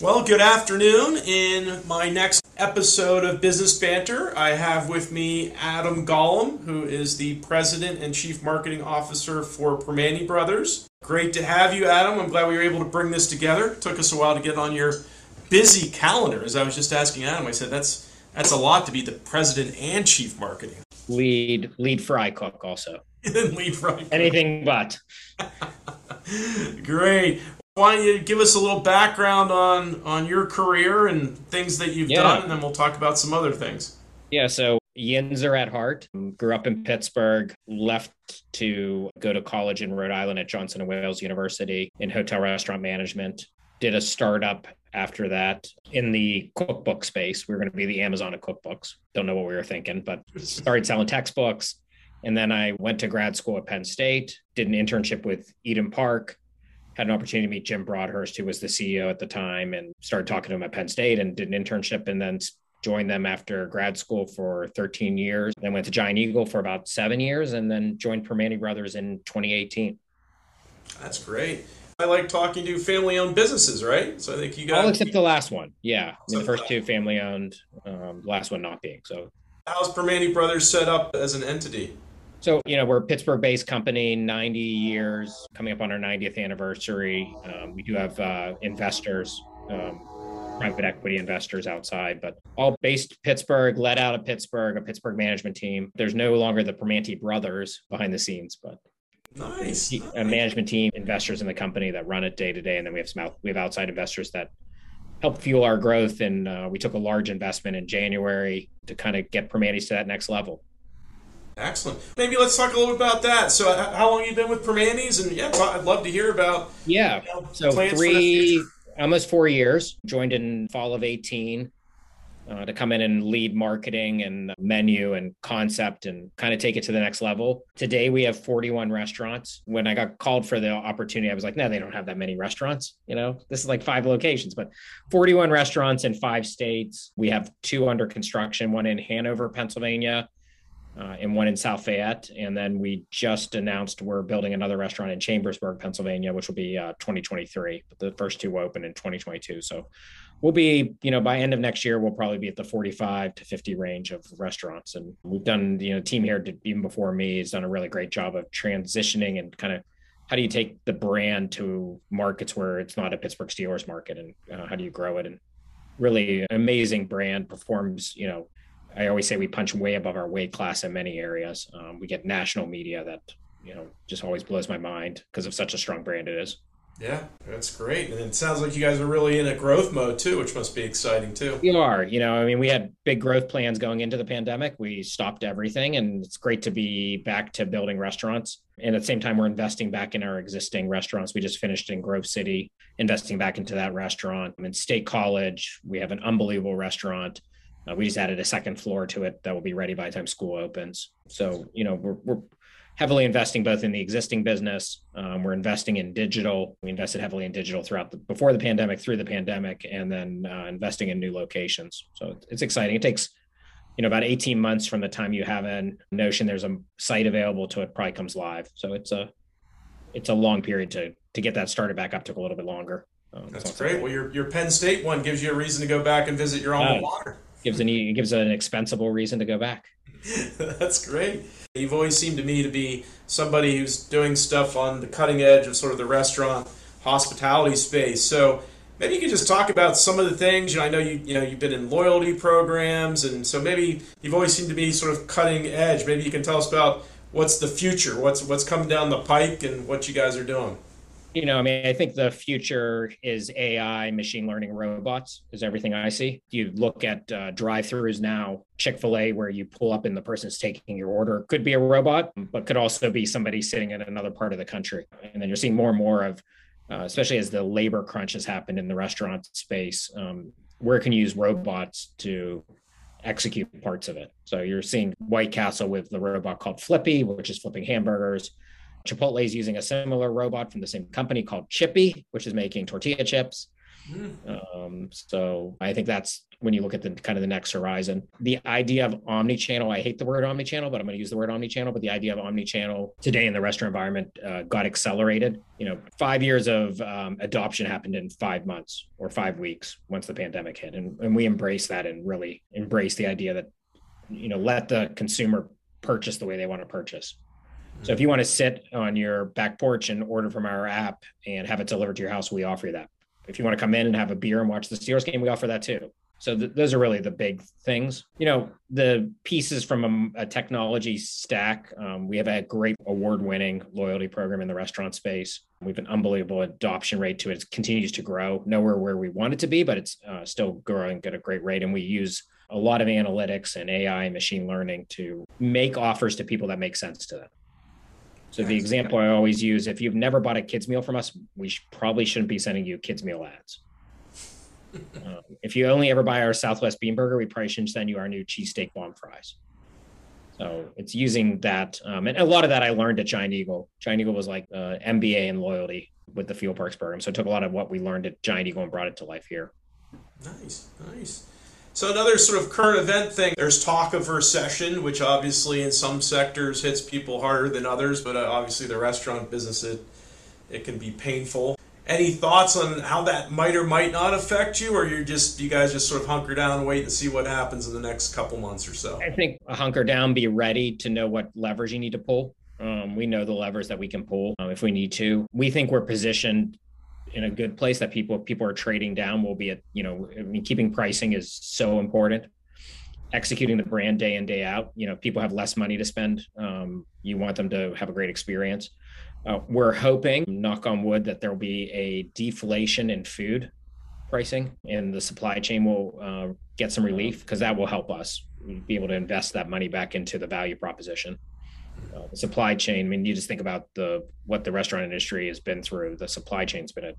Well, good afternoon. In my next episode of Business Banter, I have with me Adam Golomb, who is the President and Chief Marketing Officer for Primanti Brothers. Great to have you, Adam. I'm glad we were able to bring this together. It took us a while to get on your busy calendar. As I was just asking Adam, I said that's that's a lot to be the president and chief marketing. Lead lead fry cook also. lead fry. Cook. Anything but. Great. Why don't you give us a little background on on your career and things that you've Yeah. done, and then we'll talk about some other things. Yeah, so Yinzer at heart. Grew up in Pittsburgh, left to go to college in Rhode Island at Johnson and Wales University in hotel restaurant management. Did a startup after that in the cookbook space. We were going to be the Amazon of cookbooks. Don't know what we were thinking, but started selling textbooks. And then I went to grad school at Penn State, did an internship with Eat'n Park, had an opportunity to meet Jim Broadhurst, who was the CEO at the time, and started talking to him at Penn State and did an internship and then joined them after grad school for 13 years. Then went to Giant Eagle for about seven years and then joined Primanti Brothers in 2018. That's great. I like talking to family-owned businesses, right? So I think you got. All except the last one. Yeah. I mean, the first two family owned, um, last one not being. So How's Primanti Brothers set up as an entity? So, you know, we're a Pittsburgh based company, 90 years, coming up on our 90th anniversary. Um, we do have uh, investors, um, private equity investors outside, but all based Pittsburgh, led out of Pittsburgh, a Pittsburgh management team. There's no longer the Primanti brothers behind the scenes, but Nice. a management team, investors in the company that run it day to day. And then we have some out, we have outside investors that help fuel our growth. And uh, we took a large investment in January to kind of get Primanti to that next level. Excellent. Maybe let's talk a little bit about that. So, how long you been with Primanti's? And yeah, I'd love to hear about Yeah. you know, So three, almost four years. Joined in fall of eighteen uh, to come in and lead marketing and menu and concept and kind of take it to the next level. Today we have forty-one restaurants. When I got called for the opportunity, I was like, no, they don't have that many restaurants. You know, this is like five locations, but forty-one restaurants in five states. We have two under construction, one in Hanover, Pennsylvania. Uh, and one in South Fayette. And then we just announced we're building another restaurant in Chambersburg, Pennsylvania, which will be uh, 2023. But the first two will open in 2022. So we'll be, you know, by end of next year, we'll probably be at the 45 to 50 range of restaurants. And we've done, you know, team here did, even before me has done a really great job of transitioning and kind of how do you take the brand to markets where it's not a Pittsburgh Steelers market and uh, how do you grow it? And really amazing brand performs, you know, I always say we punch way above our weight class in many areas. Um, we get national media that you know just always blows my mind because of such a strong brand it is. Yeah, that's great. And it sounds like you guys are really in a growth mode too, which must be exciting too. We are, you know, I mean, we had big growth plans going into the pandemic. We stopped everything, and it's great to be back to building restaurants. And at the same time, we're investing back in our existing restaurants. We just finished in Grove City, investing back into that restaurant. In State College, we have an unbelievable restaurant. Uh, we just added a second floor to it that will be ready by the time school opens. So, you know, we're, we're heavily investing both in the existing business. Um, we're investing in digital. We invested heavily in digital throughout the before the pandemic, through the pandemic, and then uh, investing in new locations. So it's exciting. It takes, you know, about 18 months from the time you have a notion there's a site available to it probably comes live. So it's a it's a long period to to get that started back up took a little bit longer. Um, That's great. Well, your your Penn State one gives you a reason to go back and visit your alma mater. Gives an it gives an expensible reason to go back. That's great. You've always seemed to me to be somebody who's doing stuff on the cutting edge of sort of the restaurant hospitality space. So maybe you could just talk about some of the things. You know, I know you you know you've been in loyalty programs, and so maybe you've always seemed to be sort of cutting edge. Maybe you can tell us about what's the future, what's what's coming down the pike, and what you guys are doing. You know, I mean, I think the future is AI, machine learning, robots is everything I see. You look at uh, drive-throughs now, Chick Fil A, where you pull up and the person's taking your order, could be a robot, but could also be somebody sitting in another part of the country. And then you're seeing more and more of, uh, especially as the labor crunch has happened in the restaurant space, um, where can you use robots to execute parts of it? So you're seeing White Castle with the robot called Flippy, which is flipping hamburgers. Chipotle is using a similar robot from the same company called Chippy, which is making tortilla chips. Mm. Um, so I think that's when you look at the kind of the next horizon. The idea of omni-channel, I hate the word omni-channel, but I'm going to use the word omni-channel. But the idea of omni-channel today in the restaurant environment uh, got accelerated. You know, five years of um, adoption happened in five months or five weeks once the pandemic hit, and, and we embrace that and really embrace the idea that you know let the consumer purchase the way they want to purchase. So if you want to sit on your back porch and order from our app and have it delivered to your house, we offer you that. If you want to come in and have a beer and watch the Steelers game, we offer that too. So th- those are really the big things. You know, the pieces from a, a technology stack. Um, we have a great award-winning loyalty program in the restaurant space. We have an unbelievable adoption rate to it. It continues to grow. Nowhere where we want it to be, but it's uh, still growing at a great rate. And we use a lot of analytics and AI and machine learning to make offers to people that make sense to them. So the example I always use, if you've never bought a kids meal from us, we sh- probably shouldn't be sending you kids meal ads. um, if you only ever buy our Southwest Bean Burger, we probably shouldn't send you our new cheesesteak bomb fries. So it's using that, um, and a lot of that I learned at Giant Eagle. Giant Eagle was like uh, MBA in loyalty with the Fuel Perks program. So I took a lot of what we learned at Giant Eagle and brought it to life here. Nice, nice. So another sort of current event thing. There's talk of recession, which obviously in some sectors hits people harder than others, but uh, obviously the restaurant business it it can be painful. Any thoughts on how that might or might not affect you, or you're just you guys just sort of hunker down and wait and see what happens in the next couple months or so? I think hunker down, be ready to know what levers you need to pull. Um, we know the levers that we can pull um, if we need to. We think we're positioned in a good place that people people are trading down will be at you know I mean keeping pricing is so important. Executing the brand day in day out you know people have less money to spend. Um, you want them to have a great experience. Uh, we're hoping knock on wood that there'll be a deflation in food pricing and the supply chain will uh, get some relief because that will help us be able to invest that money back into the value proposition uh, the supply chain. I mean, you just think about the what the restaurant industry has been through. The supply chain's been a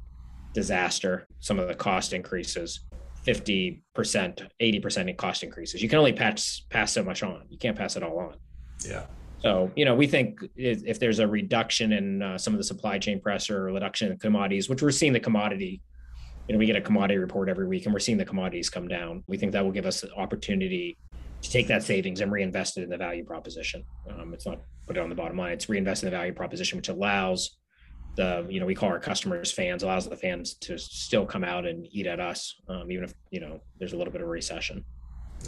disaster. Some of the cost increases, fifty percent, eighty percent in cost increases. You can only pass pass so much on. You can't pass it all on. Yeah. So you know, we think if, if there's a reduction in uh, some of the supply chain pressure, or reduction in commodities, which we're seeing the commodity. You know, we get a commodity report every week, and we're seeing the commodities come down. We think that will give us the opportunity to take that savings and reinvest it in the value proposition. Um, it's not put it on the bottom line; it's reinvest in the value proposition, which allows the you know we call our customers fans, allows the fans to still come out and eat at us, um, even if you know there's a little bit of recession.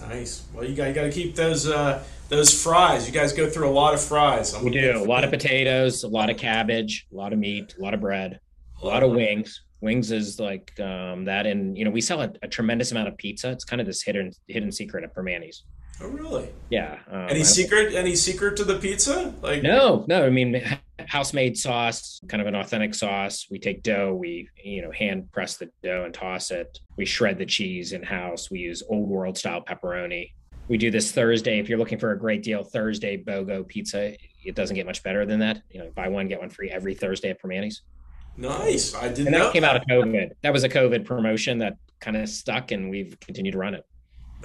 Nice. Well, you got, you got to keep those uh, those fries. You guys go through a lot of fries. I'm we do a lot of potatoes, a lot of cabbage, a lot of meat, a lot of bread, a lot of wings. Wings is like um, that, and you know we sell a, a, tremendous amount of pizza. It's kind of this hidden hidden secret at Primanti's. Oh, really? Yeah. Um, any secret? Any secret to the pizza? Like no, no. I mean, house made sauce, kind of an authentic sauce. We take dough, we you know hand press the dough and toss it. We shred the cheese in house. We use old world style pepperoni. We do this Thursday. If you're looking for a great deal, Thursday BOGO pizza. It doesn't get much better than that. You know, buy one get one free every Thursday at Primanti's. Nice. I didn't. And that came out of COVID. That was a COVID promotion that kind of stuck, and we've continued to run it.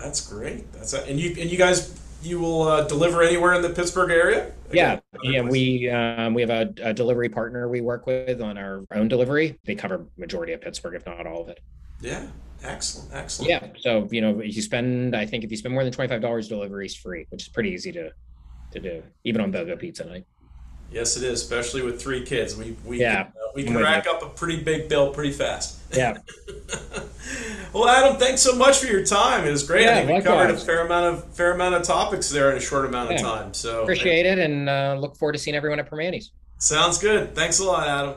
That's great. That's a, and you and you guys you will uh, deliver anywhere in the Pittsburgh area. Yeah, yeah. We um, we have a, a, delivery partner we work with on our own delivery. They cover majority of Pittsburgh, if not all of it. Yeah, excellent, excellent. Yeah, so you know, if you spend, I think if you spend more than twenty five dollars, delivery is free, which is pretty easy to to do, even on BOGO Pizza Night. Yes, it is, especially with three kids. We we yeah. can, uh, we can rack up a pretty big bill pretty fast. Yeah. well, Adam, thanks so much for your time. It was great. Yeah, I think we covered a fair amount of fair amount of topics there in a short amount Yeah. of time. So Appreciate it, and uh, look forward to seeing everyone at Primanti's. sounds good. Thanks a lot, Adam.